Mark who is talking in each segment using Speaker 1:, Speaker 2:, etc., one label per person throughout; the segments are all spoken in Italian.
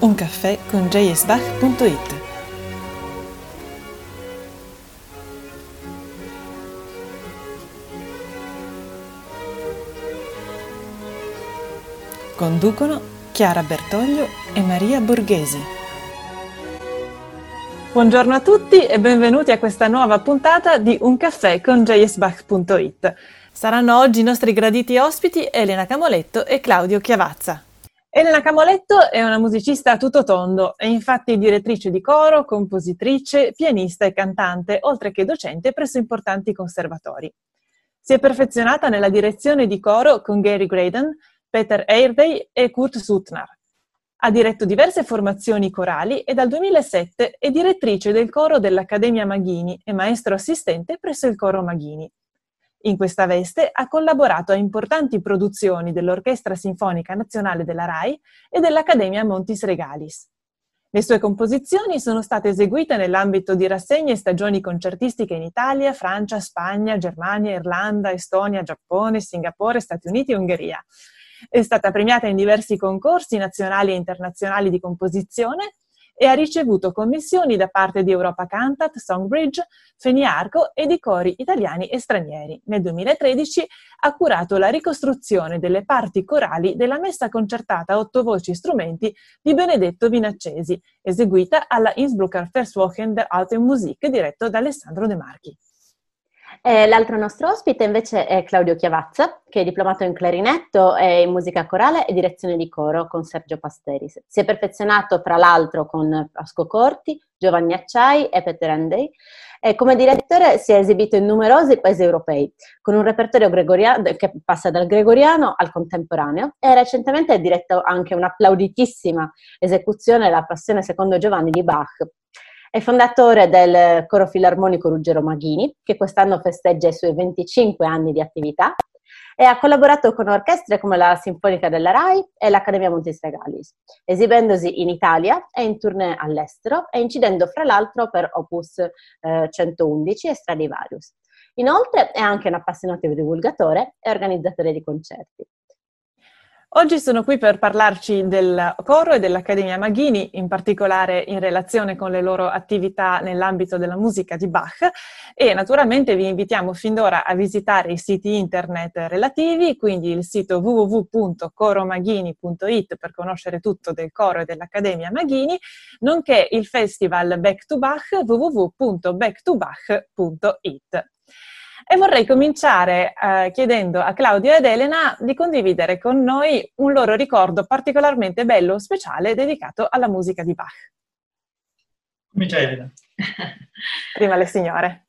Speaker 1: Un caffè con jsbach.it Conducono Chiara Bertoglio e Maria Borghesi. Buongiorno a tutti e benvenuti a questa nuova puntata di Un caffè con jsbach.it. Saranno oggi i nostri graditi ospiti Elena Camoletto e Claudio Chiavazza. Elena Camoletto è una musicista a tutto tondo, è infatti direttrice di coro, compositrice, pianista e cantante, oltre che docente presso importanti conservatori. Si è perfezionata nella direzione di coro con Gary Graydon, Peter Eirday e Kurt Sutnar. Ha diretto diverse formazioni corali e dal 2007 è direttrice del coro dell'Accademia Maghini e maestro assistente presso il coro Maghini. In questa veste ha collaborato a importanti produzioni dell'Orchestra Sinfonica Nazionale della RAI e dell'Accademia Montis Regalis. Le sue composizioni sono state eseguite nell'ambito di rassegne e stagioni concertistiche in Italia, Francia, Spagna, Germania, Irlanda, Estonia, Giappone, Singapore, Stati Uniti e Ungheria. È stata premiata in diversi concorsi nazionali e internazionali di composizione e ha ricevuto commissioni da parte di Europa Cantat, Songbridge, Feniarco e di cori italiani e stranieri. Nel 2013 ha curato la ricostruzione delle parti corali della messa concertata a otto voci e strumenti di Benedetto Vinaccesi, eseguita alla Innsbrucker Verswochen der Alten Musik diretto da Alessandro De Marchi.
Speaker 2: E l'altro nostro ospite invece è Claudio Chiavazza, che è diplomato in clarinetto e in musica corale e direzione di coro con Sergio Pasteris. Si è perfezionato tra l'altro con Pasco Corti, Giovanni Acciai e Peter Andei e come direttore si è esibito in numerosi paesi europei, con un repertorio che passa dal gregoriano al contemporaneo. E recentemente ha diretto anche un'applauditissima esecuzione La Passione secondo Giovanni di Bach, è fondatore del Coro Filarmonico Ruggero Maghini, che quest'anno festeggia i suoi 25 anni di attività, e ha collaborato con orchestre come la Sinfonica della RAI e l'Accademia Montis Regalis, esibendosi in Italia e in tournée all'estero e incidendo fra l'altro per Opus eh, 111 e Stradivarius. Inoltre è anche un appassionato divulgatore e organizzatore di concerti.
Speaker 1: Oggi sono qui per parlarci del coro e dell'Accademia Maghini, in particolare in relazione con le loro attività nell'ambito della musica di Bach e naturalmente vi invitiamo fin d'ora a visitare i siti internet relativi, quindi il sito www.coromaghini.it per conoscere tutto del coro e dell'Accademia Maghini, nonché il festival Back to Bach www.backtobach.it. E vorrei cominciare eh, chiedendo a Claudio ed Elena di condividere con noi un loro ricordo particolarmente bello speciale dedicato alla musica di Bach.
Speaker 3: Comincia Elena.
Speaker 1: Prima le signore.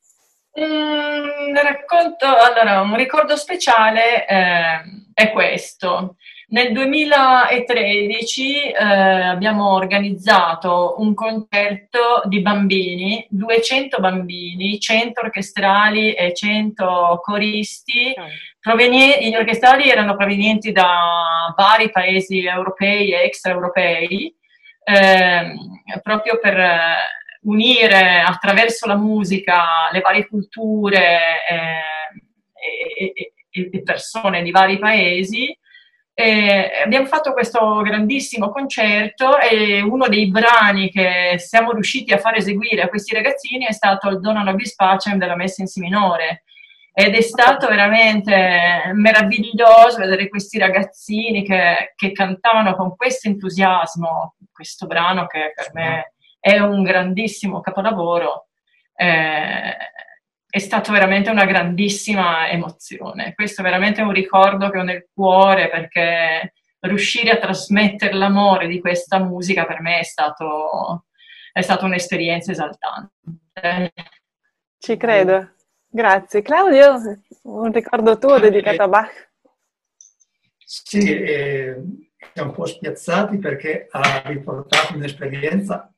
Speaker 4: Mm, racconto, allora, un ricordo speciale eh, è questo. Nel 2013 eh, abbiamo organizzato un concerto di bambini, 200 bambini, 100 orchestrali e 100 coristi. Provenienti, gli orchestrali erano provenienti da vari paesi europei e extraeuropei, eh, proprio per unire attraverso la musica le varie culture eh, e, e, e persone di vari paesi e abbiamo fatto questo grandissimo concerto e uno dei brani che siamo riusciti a far eseguire a questi ragazzini è stato il Dona Nobis Pacem della Messa in Si minore. Ed è stato veramente meraviglioso vedere questi ragazzini che, che cantavano con questo entusiasmo questo brano che per me è un grandissimo capolavoro. Eh, è stata veramente una grandissima emozione. Questo è veramente un ricordo che ho nel cuore perché riuscire a trasmettere l'amore di questa musica per me è stato, è stata un'esperienza esaltante.
Speaker 1: Ci credo. Grazie. Claudio, un ricordo tuo dedicato a Bach?
Speaker 3: Sì, eh, siamo un po' spiazzati perché ha riportato un'esperienza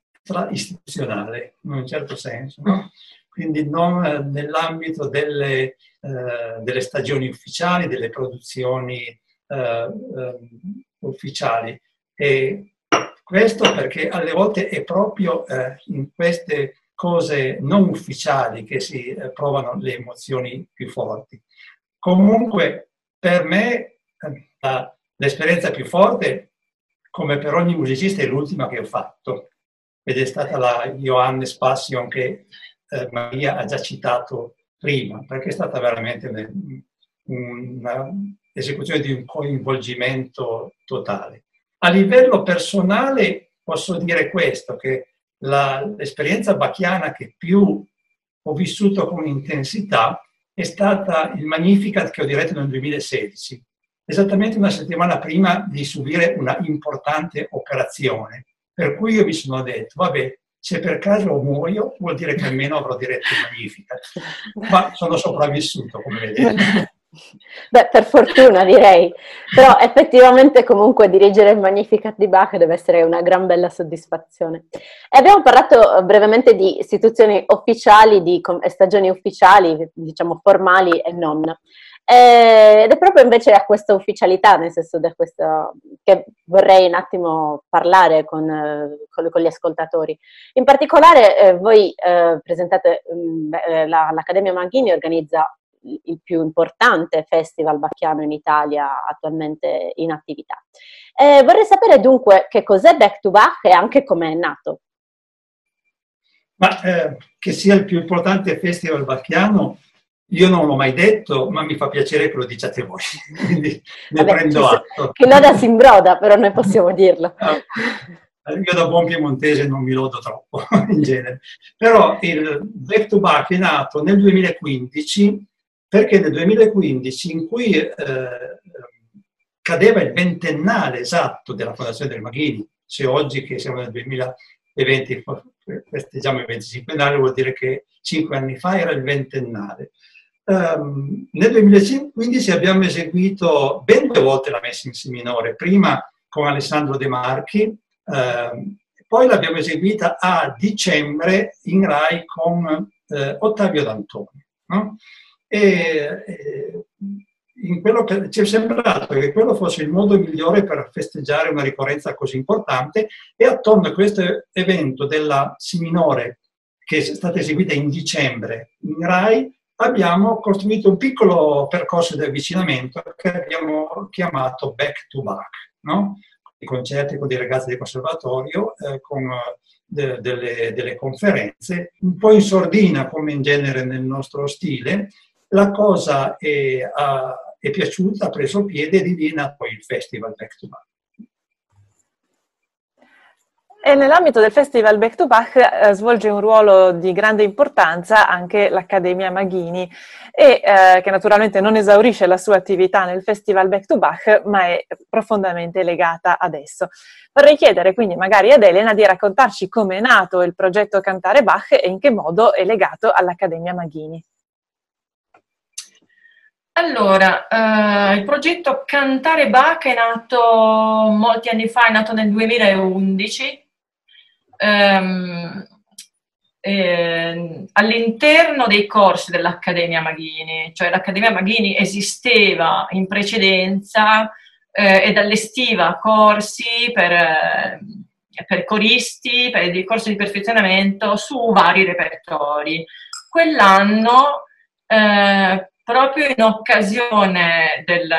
Speaker 3: istituzionale, in un certo senso, no? Quindi non eh, nell'ambito delle, eh, delle, stagioni ufficiali, delle produzioni eh, eh, ufficiali. E questo perché alle volte è proprio in queste cose non ufficiali che si provano le emozioni più forti. Comunque, per me, l'esperienza più forte come per ogni musicista è l'ultima che ho fatto, ed è stata la Johannes Passion che eh, Maria ha già citato prima, perché è stata veramente un'esecuzione di un coinvolgimento totale. A livello personale posso dire questo, che la, l'esperienza bacchiana che più ho vissuto con intensità è stata il Magnificat che ho diretto nel 2016, esattamente una settimana prima di subire una importante operazione. Per cui io mi sono detto, vabbè, se per caso muoio vuol dire che almeno avrò diretto il Magnificat. Ma sono sopravvissuto, come vedete.
Speaker 2: Beh, per fortuna direi, però effettivamente comunque dirigere il Magnificat di Bach deve essere una gran bella soddisfazione. E abbiamo parlato eh, brevemente di istituzioni ufficiali, di stagioni ufficiali, diciamo formali e non. Ed è proprio invece a questa ufficialità, nel senso di questo, che vorrei un attimo parlare con, eh, con, con gli ascoltatori. In particolare eh, voi eh, presentate, mh, mm, eh, la, l'Accademia Manghini organizza il più importante festival bacchiano in Italia attualmente in attività. Eh, vorrei sapere dunque che cos'è Back to Bach e anche come è nato.
Speaker 3: Ma eh, che sia il più importante festival bacchiano, io non l'ho mai detto, ma mi fa piacere che lo diciate voi, quindi ne Vabbè, prendo atto.
Speaker 2: Che loda si imbroda, però noi possiamo dirlo.
Speaker 3: Io da buon piemontese non mi lodo troppo, in genere. Però il Back to Bach è nato nel 2015 perché nel 2015, in cui eh, cadeva il ventennale esatto della Fondazione del Maghini, se oggi che siamo nel 2020 festeggiamo il 25 anni, vuol dire che cinque anni fa era il ventennale. Um, nel 2015 abbiamo eseguito ben due volte la messa in si minore, prima con Alessandro De Marchi, um, poi l'abbiamo eseguita a dicembre in Rai con eh, Ottavio D'Antoni. No? e in quello che ci è sembrato che quello fosse il modo migliore per festeggiare una ricorrenza così importante e attorno a questo evento della Si minore che è stata eseguita in dicembre in RAI abbiamo costruito un piccolo percorso di avvicinamento che abbiamo chiamato Back to Back, no? i concerti con dei ragazzi del conservatorio, eh, con de, delle, delle conferenze, un po' in sordina come in genere nel nostro stile, la cosa è, ha, è piaciuta, ha preso piede e di lì è nato poi il Festival Back to Back.
Speaker 1: E nell'ambito del Festival Back to Back eh, svolge un ruolo di grande importanza anche l'Accademia Maghini, e, eh, che naturalmente non esaurisce la sua attività nel Festival Back to Back, ma è profondamente legata ad esso. Vorrei chiedere quindi magari ad Elena di raccontarci come è nato il progetto Cantare Bach e in che modo è legato all'Accademia Maghini.
Speaker 4: Allora, eh, il progetto Cantare Bach è nato molti anni fa, è nato nel 2011. Ehm, eh, all'interno dei corsi dell'Accademia Maghini, cioè l'Accademia Maghini esisteva in precedenza eh, ed allestiva corsi per, eh, per coristi, per dei corsi di perfezionamento su vari repertori. Quell'anno eh, proprio in occasione del,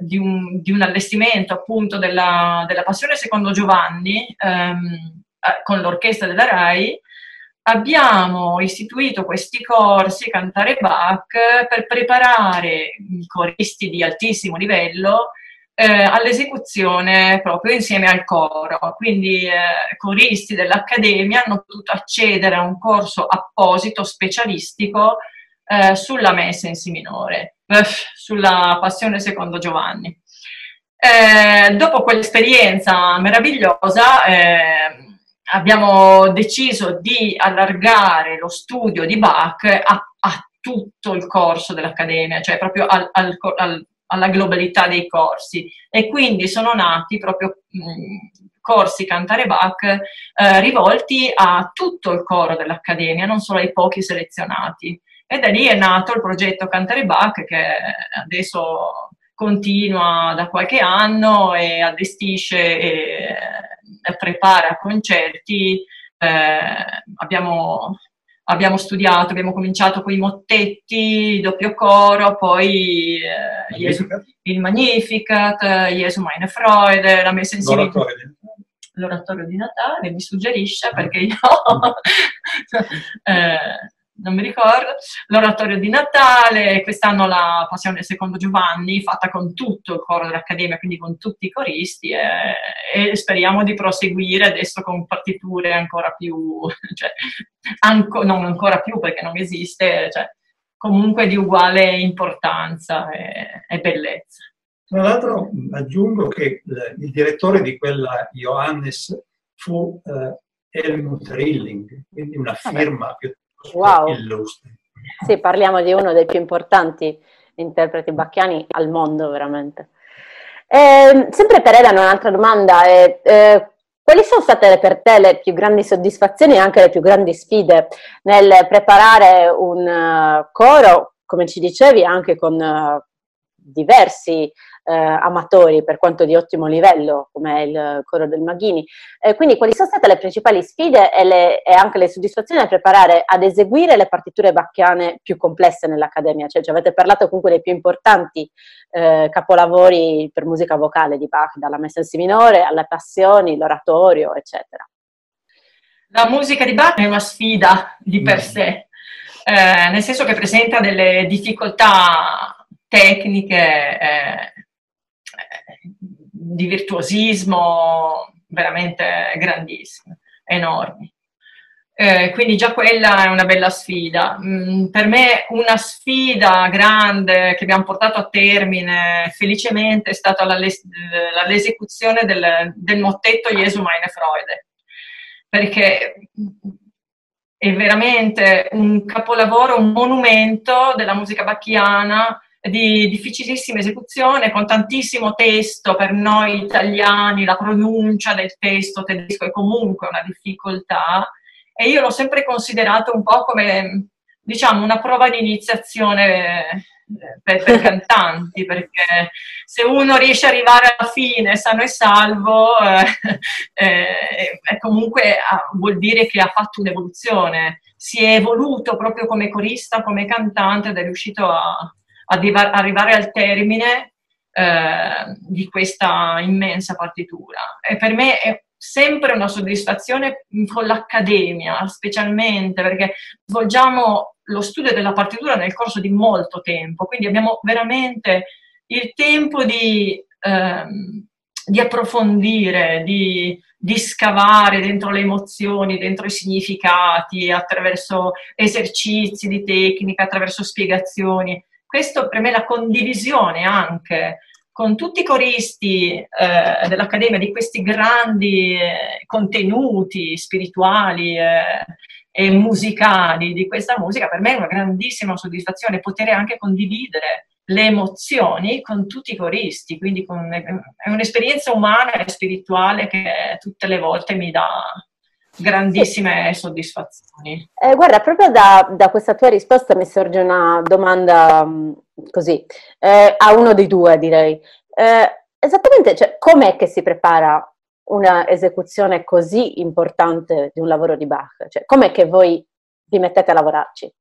Speaker 4: di, un, di, un, allestimento appunto della, della Passione secondo Giovanni ehm, eh, con l'orchestra della RAI, abbiamo istituito questi corsi Cantare Bach per preparare i coristi di altissimo livello eh, all'esecuzione proprio insieme al coro. Quindi eh, coristi dell'Accademia hanno potuto accedere a un corso apposito, specialistico, eh, sulla messa in si minore, sulla passione secondo Giovanni. Eh, dopo quell'esperienza meravigliosa eh, abbiamo deciso di allargare lo studio di Bach a, a tutto il corso dell'Accademia, cioè proprio al, al, al, alla globalità dei corsi e quindi sono nati proprio mh, corsi Cantare Bach eh, rivolti a tutto il coro dell'Accademia, non solo ai pochi selezionati. E da lì è nato il progetto Cantare Bach che adesso continua da qualche anno e allestisce e prepara concerti. Eh, abbiamo abbiamo studiato, abbiamo cominciato con i mottetti, doppio coro, poi eh, Magnificat. il Magnificat, Jesu meine Freude, la messa insieme. L'oratorio l'oratorio di Natale, mi suggerisce perché io eh, non mi ricordo, l'oratorio di Natale, quest'anno la passione del secondo Giovanni, fatta con tutto il coro dell'Accademia, quindi con tutti i coristi e, e speriamo di proseguire adesso con partiture ancora più, cioè, anco, non ancora più perché non esiste, cioè, comunque di uguale importanza e, e bellezza.
Speaker 3: Tra l'altro aggiungo che il direttore di quella Johannes fu eh, Helmut Rilling, quindi una firma Vabbè. piuttosto wow.
Speaker 2: Sì, parliamo di uno dei più importanti interpreti bacchiani al mondo, veramente. Eh, sempre per Elena un'altra domanda è eh, quali sono state per te le più grandi soddisfazioni e anche le più grandi sfide nel preparare un uh, coro, come ci dicevi, anche con uh, diversi eh, amatori per quanto di ottimo livello, come il coro del Maghini. Eh, quindi quali sono state le principali sfide e, le, e, anche le soddisfazioni a preparare ad eseguire le partiture bacchiane più complesse nell'Accademia? Cioè, ci avete parlato comunque dei più importanti eh, capolavori per musica vocale di Bach, dalla messa in si minore alle passioni, l'oratorio, eccetera.
Speaker 4: La musica di Bach è una sfida di per mm. sé, eh, nel senso che presenta delle difficoltà tecniche eh, di virtuosismo veramente grandissime, enormi. Eh, quindi già quella è una bella sfida. Mm, per me una sfida grande che abbiamo portato a termine felicemente è stata l'esecuzione del, del mottetto Jesu meine Freude, perché è veramente un capolavoro, un monumento della musica bacchiana di difficilissima esecuzione, con tantissimo testo per noi italiani, la pronuncia del testo tedesco è comunque una difficoltà e io l'ho sempre considerato un po' come, diciamo, una prova di iniziazione eh, per, per cantanti, perché se uno riesce ad arrivare alla fine sano e salvo, eh, eh, comunque ah, vuol dire che ha fatto un'evoluzione, si è evoluto proprio come corista, come cantante ed è riuscito a, arrivare al termine eh, di questa immensa partitura. E per me è sempre una soddisfazione con l'Accademia, specialmente perché svolgiamo lo studio della partitura nel corso di molto tempo, quindi abbiamo veramente il tempo di, ehm, di approfondire, di, di scavare dentro le emozioni, dentro i significati, attraverso esercizi di tecnica, attraverso spiegazioni questo per me la condivisione anche con tutti i coristi eh, dell'Accademia di questi grandi eh, contenuti spirituali eh, e musicali di questa musica, per me è una grandissima soddisfazione poter anche condividere le emozioni con tutti i coristi, quindi con, è un'esperienza umana e spirituale che tutte le volte mi dà, grandissime sì. soddisfazioni.
Speaker 2: Eh, guarda, proprio da, da, questa tua risposta mi sorge una domanda mm, così, eh, a uno dei due direi. Eh, esattamente, cioè, com'è che si prepara una esecuzione così importante di un lavoro di Bach? Cioè, com'è che voi vi mettete a lavorarci?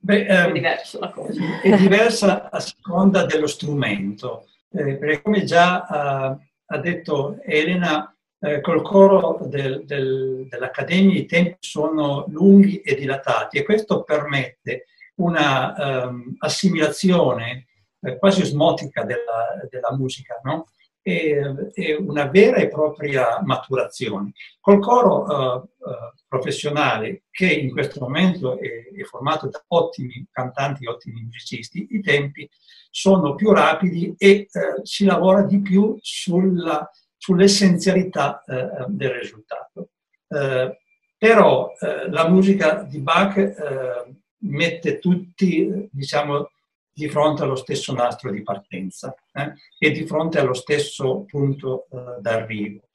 Speaker 3: Beh, ehm, è, diverso la cosa. è diversa a seconda dello strumento, eh, perché come già uh, ha detto Elena, eh, col coro del, del, dell'Accademia i tempi sono lunghi e dilatati e questo permette una um, assimilazione eh, quasi osmotica della, della musica no? e, e, una vera e propria maturazione. Col coro uh, uh, professionale, che in questo momento è, è formato da ottimi cantanti, ottimi musicisti, i tempi sono più rapidi e uh, si lavora di più sulla sull'essenzialità eh, del risultato. Eh, però eh, la musica di Bach eh, mette tutti, diciamo, di fronte allo stesso nastro di partenza eh, e di fronte allo stesso punto eh, d'arrivo.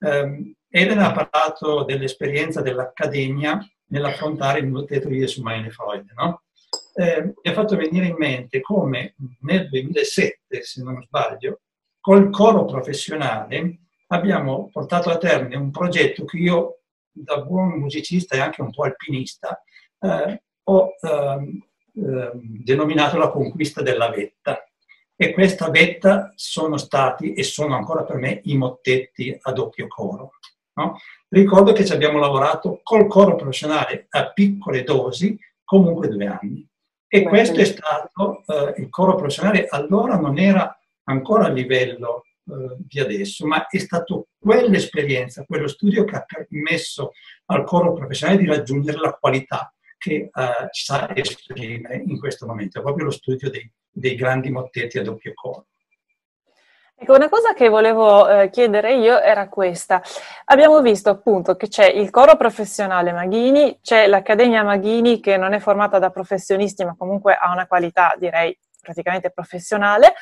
Speaker 3: Ehm, Elena ha parlato dell'esperienza dell'Accademia nell'affrontare il mottetto di Jesu meine Freude, no? mi ha fatto venire in mente come nel 2007, se non sbaglio, col coro professionale abbiamo portato a termine un progetto che io da buon musicista e anche un po' alpinista, eh, ho ehm, denominato la conquista della vetta. E questa vetta sono stati e sono ancora per me i mottetti a doppio coro. No? Ricordo che ci abbiamo lavorato col coro professionale a piccole dosi, comunque due anni. E questo è stato, eh, il coro professionale allora non era ancora a livello eh, di adesso, ma è stato quell'esperienza, quello studio che ha permesso al coro professionale di raggiungere la qualità che eh, sa esprimere in questo momento, è proprio lo studio dei, dei grandi mottetti a doppio coro.
Speaker 1: Ecco, una cosa che volevo eh, chiedere io era questa. Abbiamo visto appunto che c'è il coro professionale Maghini, c'è l'Accademia Maghini che non è formata da professionisti ma comunque ha una qualità direi praticamente professionale,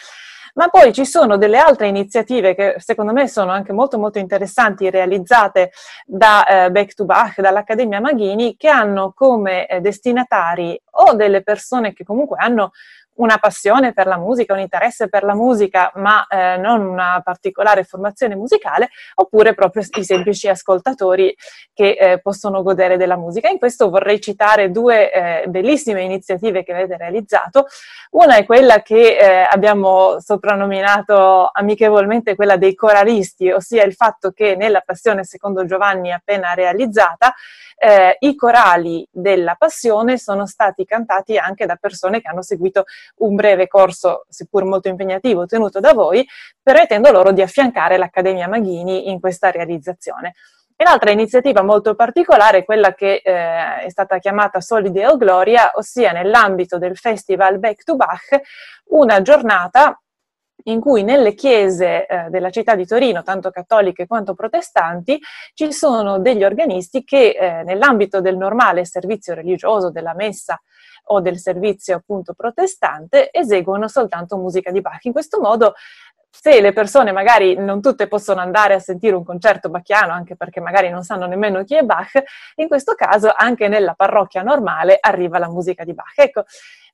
Speaker 1: ma poi ci sono delle altre iniziative che secondo me sono anche molto molto interessanti realizzate da eh, Back to Bach, dall'Accademia Maghini, che hanno come eh, destinatari o delle persone che comunque hanno una passione per la musica, un interesse per la musica, ma eh, non una particolare formazione musicale, oppure proprio i semplici ascoltatori che eh, possono godere della musica. In questo vorrei citare due eh, bellissime iniziative che avete realizzato. Una è quella che eh, abbiamo soprannominato amichevolmente quella dei coralisti, ossia il fatto che nella Passione secondo Giovanni appena realizzata eh, i corali della Passione sono stati cantati anche da persone che hanno seguito un breve corso, seppur molto impegnativo, tenuto da voi, permettendo loro di affiancare l'Accademia Maghini in questa realizzazione. E l'altra iniziativa molto particolare è quella che eh, è stata chiamata Solideo Gloria, ossia nell'ambito del festival Back to Bach, una giornata in cui nelle chiese eh, della città di Torino, tanto cattoliche quanto protestanti, ci sono degli organisti che eh, nell'ambito del normale servizio religioso, della messa o del servizio appunto protestante, eseguono soltanto musica di Bach. In questo modo se le persone magari non tutte possono andare a sentire un concerto bacchiano, anche perché magari non sanno nemmeno chi è Bach, in questo caso anche nella parrocchia normale arriva la musica di Bach. Ecco,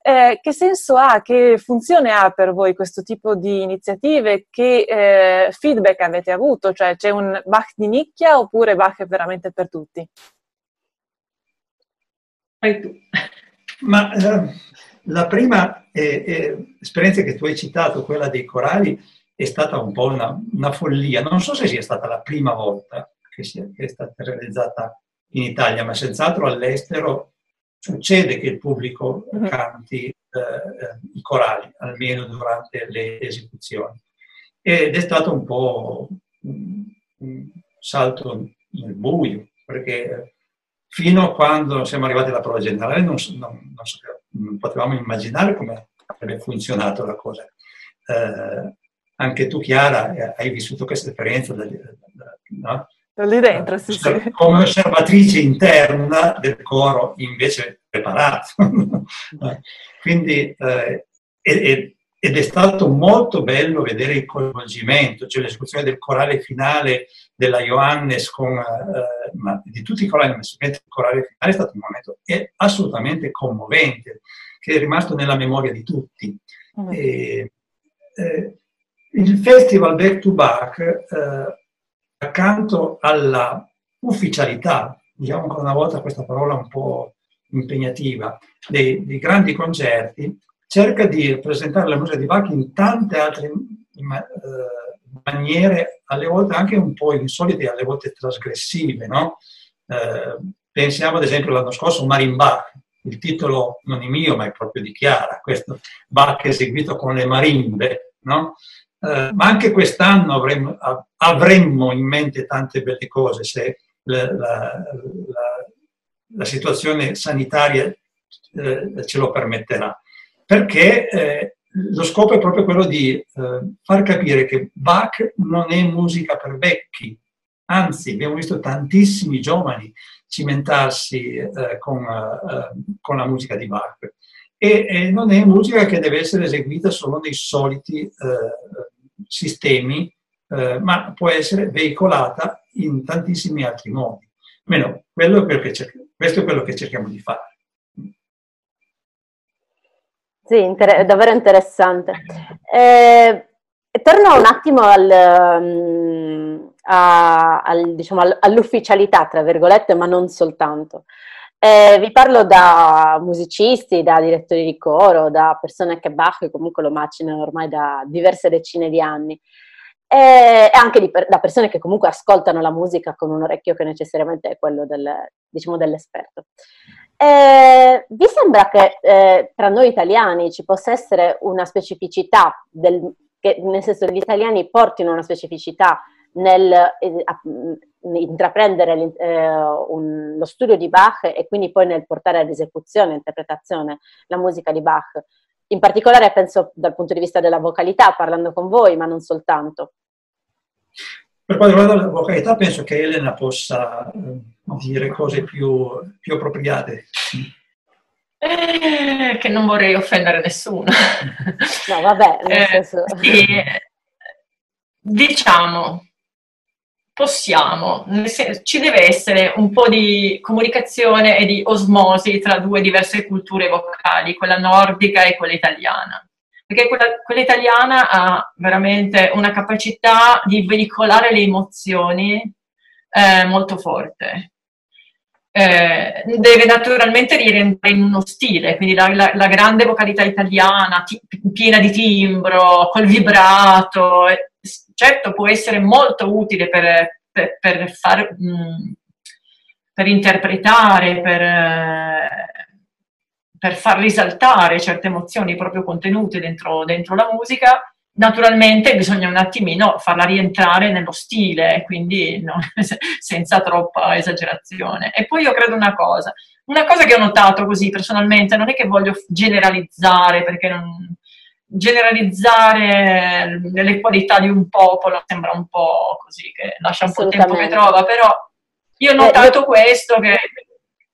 Speaker 1: eh, che senso ha, che funzione ha per voi questo tipo di iniziative? Che eh, feedback avete avuto? Cioè c'è un Bach di nicchia oppure Bach è veramente per tutti?
Speaker 3: Tu. Ma eh, la prima eh, eh, esperienza che tu hai citato, quella dei corali, è stata un po' una, una follia. Non so se sia stata la prima volta che, sia, che è stata realizzata in Italia, ma senz'altro all'estero succede che il pubblico mhm. canti eh, eh, i corali, almeno durante le esecuzioni. Ed è stato un po' un, salto nel buio, perché fino a quando siamo arrivati alla prova generale non, non, non, non potevamo immaginare come avrebbe funzionato la cosa. Eh, anche tu, Chiara, hai vissuto questa esperienza da, da,
Speaker 1: no? Da lì dentro, sì, sì.
Speaker 3: Come osservatrice interna del coro invece preparato. Quindi, eh, ed, ed è stato molto bello vedere il coinvolgimento, cioè l'esecuzione del corale finale della Johannes con, eh, ma di tutti i corali, ma specialmente il corale finale è stato un momento assolutamente commovente, che è rimasto nella memoria di tutti. Mm. E, eh, il festival Back to Back accanto alla ufficialità, diciamo ancora una volta questa parola un po' impegnativa, dei, dei grandi concerti, cerca di presentare la musica di Bach in tante altre in, uh, maniere, alle volte anche un po' insolite, alle volte trasgressive. No? Uh, pensiamo ad esempio l'anno scorso a Marimba, il titolo non è mio ma è proprio di Chiara, questo Bach eseguito con le marimbe, no? Eh, ma anche quest'anno avremmo, avremmo, in mente tante belle cose se la, la, la, la situazione sanitaria eh, ce lo permetterà. Perché eh, lo scopo è proprio quello di eh, far capire che Bach non è musica per vecchi, anzi abbiamo visto tantissimi giovani cimentarsi eh, con, eh, con, la musica di Bach. E, e, non è musica che deve essere eseguita solo nei soliti sistemi, eh, ma può essere veicolata in tantissimi altri modi. Almeno quello è questo è quello che cerchiamo di fare.
Speaker 2: Sì, inter- davvero interessante. Eh, torno un attimo al, um, a, al, diciamo, all'ufficialità, tra virgolette, ma non soltanto. Eh, vi parlo da musicisti, da direttori di coro, da persone che Bach comunque lo macinano ormai da diverse decine di anni e anche di, da persone che comunque ascoltano la musica con un orecchio che necessariamente è quello del, diciamo, dell'esperto. Eh, vi sembra che eh, tra noi italiani ci possa essere una specificità, del, che, nel senso che gli italiani portino una specificità nel eh, intraprendere eh, un, lo studio di Bach e quindi poi nel portare all'esecuzione, all'interpretazione la musica di Bach. In particolare penso dal punto di vista della vocalità, parlando con voi, ma non soltanto.
Speaker 3: Per quanto riguarda la vocalità, penso che Elena possa eh, dire cose più, più appropriate.
Speaker 4: Eh, che non vorrei offendere nessuno.
Speaker 2: No, vabbè, nel eh, senso...
Speaker 4: Sì, diciamo, possiamo, ci deve essere un po' di comunicazione e di osmosi tra due diverse culture vocali, quella nordica e quella italiana. Perché quella, quella italiana ha veramente una capacità di veicolare le emozioni eh, molto forte. Eh, deve naturalmente rientrare in uno stile, quindi la, la, la grande vocalità italiana, ti, piena di timbro, col vibrato, certo può essere molto utile per, per, per, far, mh, mm, per interpretare, per, per, far risaltare certe emozioni proprio contenute dentro, dentro la musica. Naturalmente bisogna un attimino farla rientrare nello stile, quindi no, senza troppa esagerazione. E poi io credo una cosa, una cosa che ho notato così personalmente, non è che voglio generalizzare perché non, generalizzare le qualità di un popolo sembra un po' così, che lascia un po' il tempo che trova, però io ho notato eh, questo che...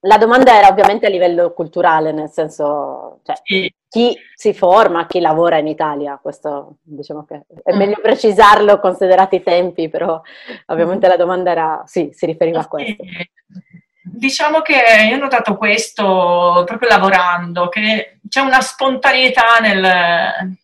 Speaker 2: La domanda era ovviamente a livello culturale, nel senso, cioè, sì. chi si forma, chi lavora in Italia, questo diciamo che è meglio mm. precisarlo considerati i tempi, però ovviamente la domanda era, sì, si riferiva a questo. Sì.
Speaker 4: Diciamo che io ho notato questo proprio lavorando, che c'è una spontaneità nel,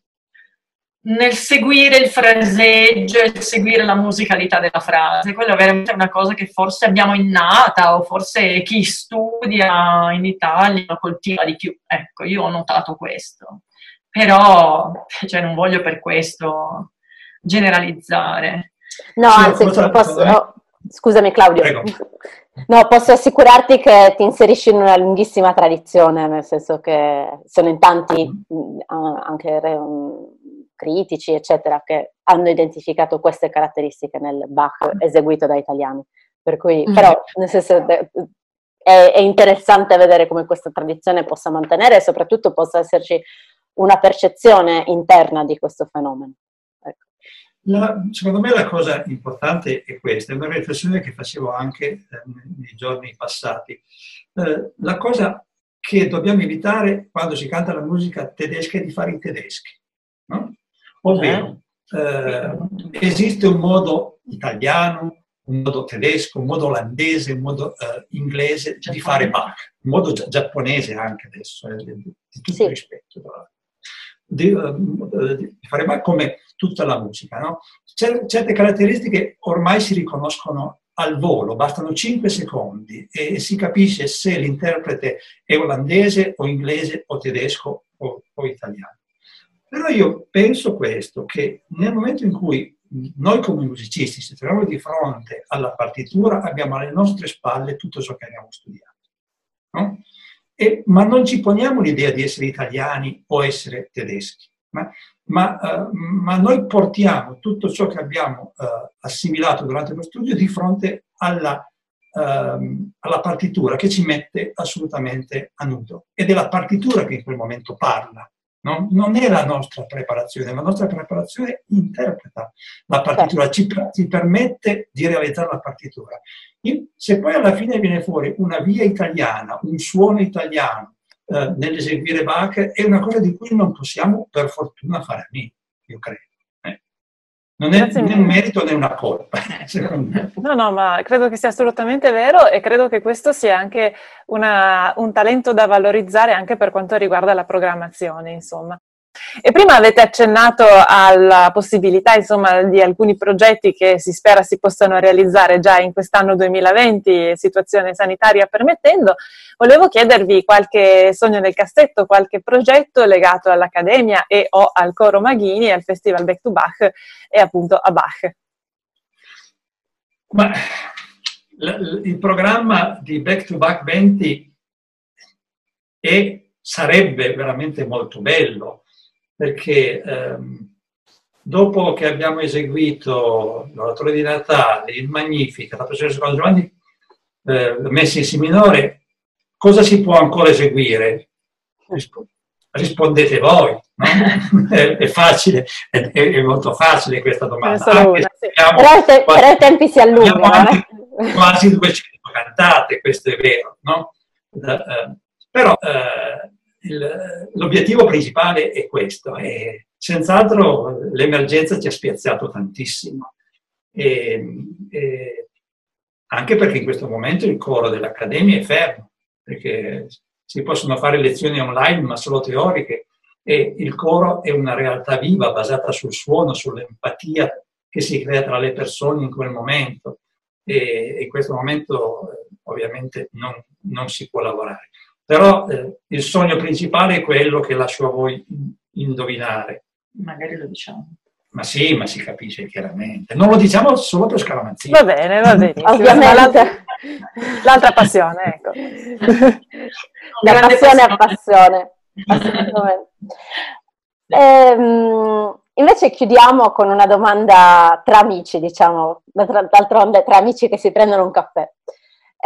Speaker 4: nel seguire il fraseggio e seguire la musicalità della frase. Quello è veramente una cosa che forse abbiamo innata o forse chi studia in Italia coltiva di più. Ecco, io ho notato questo. Però cioè, non voglio per questo generalizzare.
Speaker 2: No, anzi, posso, oh, scusami Claudio. Prego. No, posso assicurarti che ti inserisci in una lunghissima tradizione, nel senso che sono in tanti, mm, anche critici, eccetera, che hanno identificato queste caratteristiche nel Bach eseguito da italiani. Per cui, mm. però, nel senso, è, è interessante vedere come questa tradizione possa mantenere e soprattutto possa esserci una percezione interna di questo fenomeno.
Speaker 3: La, secondo me la cosa importante è questa, è una riflessione che facevo anche eh, nei giorni passati. Eh, la cosa che dobbiamo evitare quando si canta la musica tedesca è di fare i tedeschi, no? ovvero eh, esiste un modo italiano, un modo tedesco, un modo olandese, un modo eh, inglese di fare Bach, un modo giapponese anche adesso, eh, di tutto sì. rispetto. Di, eh, di, fare Bach come tutta la musica. No? Certe caratteristiche ormai si riconoscono al volo, bastano 5 secondi e si capisce se l'interprete è olandese o inglese o tedesco o, o italiano. Però io penso questo, che nel momento in cui noi come musicisti ci troviamo di fronte alla partitura, abbiamo alle nostre spalle tutto ciò che abbiamo studiato. No? E, ma non ci poniamo l'idea di essere italiani o essere tedeschi ma, ma, uh, ma noi portiamo tutto ciò che abbiamo uh, assimilato durante lo studio di fronte alla, uh, alla partitura che ci mette assolutamente a nudo. Ed è la partitura che in quel momento parla. No? Non è la nostra preparazione, la nostra preparazione interpreta la partitura, ci, ci permette di realizzare la partitura. Se poi alla fine viene fuori una via italiana, un suono italiano, eh, nell'eseguire Bach è una cosa di cui non possiamo per fortuna fare a meno, io credo. Eh. Non è né un merito né una colpa,
Speaker 1: No, no, ma credo che sia assolutamente vero e credo che questo sia anche una, un talento da valorizzare anche per quanto riguarda la programmazione, insomma. E prima avete accennato alla possibilità, insomma, di alcuni progetti che si spera si possano realizzare già in quest'anno 2020, situazione sanitaria permettendo. Volevo chiedervi qualche sogno nel cassetto, qualche progetto legato all'Accademia e o al Coro Maghini, al Festival Back to Bach e appunto a Bach.
Speaker 3: Ma il programma di Back to Bach 20 è, sarebbe veramente molto bello perché ehm, dopo che abbiamo eseguito l'oratore di Natale, il Magnifica, la Passione secondo Giovanni, eh, messi in Si minore, cosa si può ancora eseguire? rispondete voi, no? è, è, facile, è, è, molto facile questa domanda.
Speaker 2: Una, sì. però, te, quasi, però, i tempi si allungano.
Speaker 3: Eh? Quasi 200 cantate, questo è vero, no? Uh, però il, l'obiettivo principale è questo, e senz'altro l'emergenza ci ha spiazzato tantissimo. E, e anche perché in questo momento il coro dell'Accademia è fermo, perché si possono fare lezioni online ma solo teoriche e il coro è una realtà viva basata sul suono, sull'empatia che si crea tra le persone in quel momento e in questo momento ovviamente non, non si può lavorare. Però eh, il sogno principale è quello che lascio a voi indovinare.
Speaker 4: Magari lo diciamo.
Speaker 3: Ma sì, ma si capisce chiaramente. Non lo diciamo solo per scaramanzia.
Speaker 1: Va bene, va bene.
Speaker 2: Ovviamente.
Speaker 1: L'altra passione, ecco.
Speaker 2: La passione a passione. Assolutamente. Ehm, invece chiudiamo con una domanda tra amici, diciamo, d'altronde tra amici che si prendono un caffè.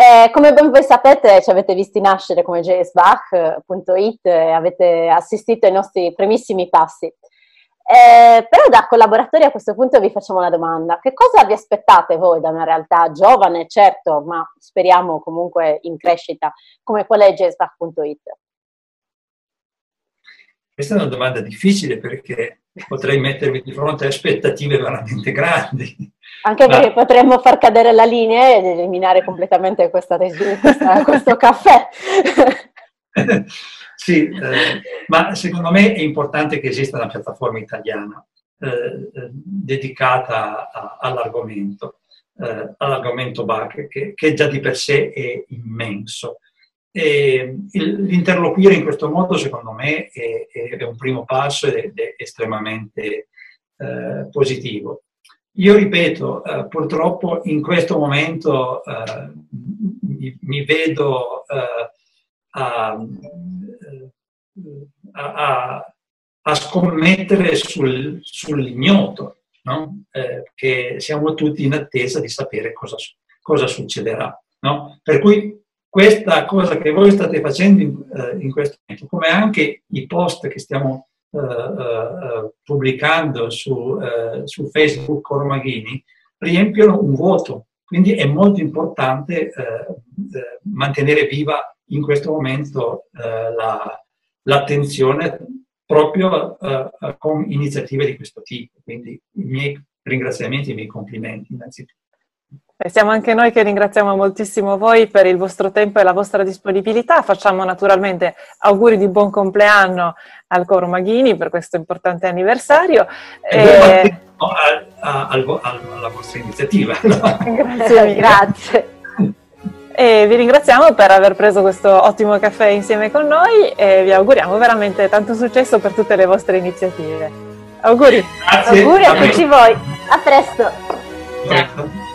Speaker 2: Eh, come ben voi sapete, ci avete visti nascere come jsbach.it e avete assistito ai nostri primissimi passi. Eh, però da collaboratori a questo punto vi facciamo una domanda. Che cosa vi aspettate voi da una realtà giovane, certo, ma speriamo comunque in crescita, come quella di jsbach.it?
Speaker 3: Questa è una domanda difficile perché potrei mettervi di fronte a aspettative veramente grandi.
Speaker 2: Anche perché ma... potremmo far cadere la linea ed eliminare completamente questa, questa, questo caffè.
Speaker 3: sì, eh, ma secondo me è importante che esista una piattaforma italiana eh, eh dedicata a, all'argomento, eh, all'argomento BAC, che, che, già di per sé è immenso. E l'interloquire in questo modo, secondo me, è, è un primo passo ed è, estremamente eh, positivo. Io ripeto, eh, purtroppo in questo momento eh, mi, mi, vedo eh, a, a, a, scommettere sul, sull'ignoto, no? che eh, siamo tutti in attesa di sapere cosa, cosa succederà. No? Per cui questa cosa che voi state facendo in, eh, in questo momento, come anche i post che stiamo uh, uh, pubblicando su, su Facebook Cormaghini, riempiono un vuoto. Quindi è molto importante mantenere viva in questo momento la, l'attenzione proprio con iniziative di questo tipo. Quindi i miei ringraziamenti e i miei complimenti innanzitutto.
Speaker 1: E siamo anche noi che ringraziamo moltissimo voi per il vostro tempo e la vostra disponibilità. Facciamo naturalmente auguri di buon compleanno al Coro Maghini per questo importante anniversario.
Speaker 3: E e... alla vostra iniziativa.
Speaker 2: Grazie. Grazie.
Speaker 1: E vi ringraziamo per aver preso questo ottimo caffè insieme con noi e vi auguriamo veramente tanto successo per tutte le vostre iniziative. Auguri.
Speaker 2: Grazie. Auguri a tutti voi. A presto.
Speaker 3: Grazie.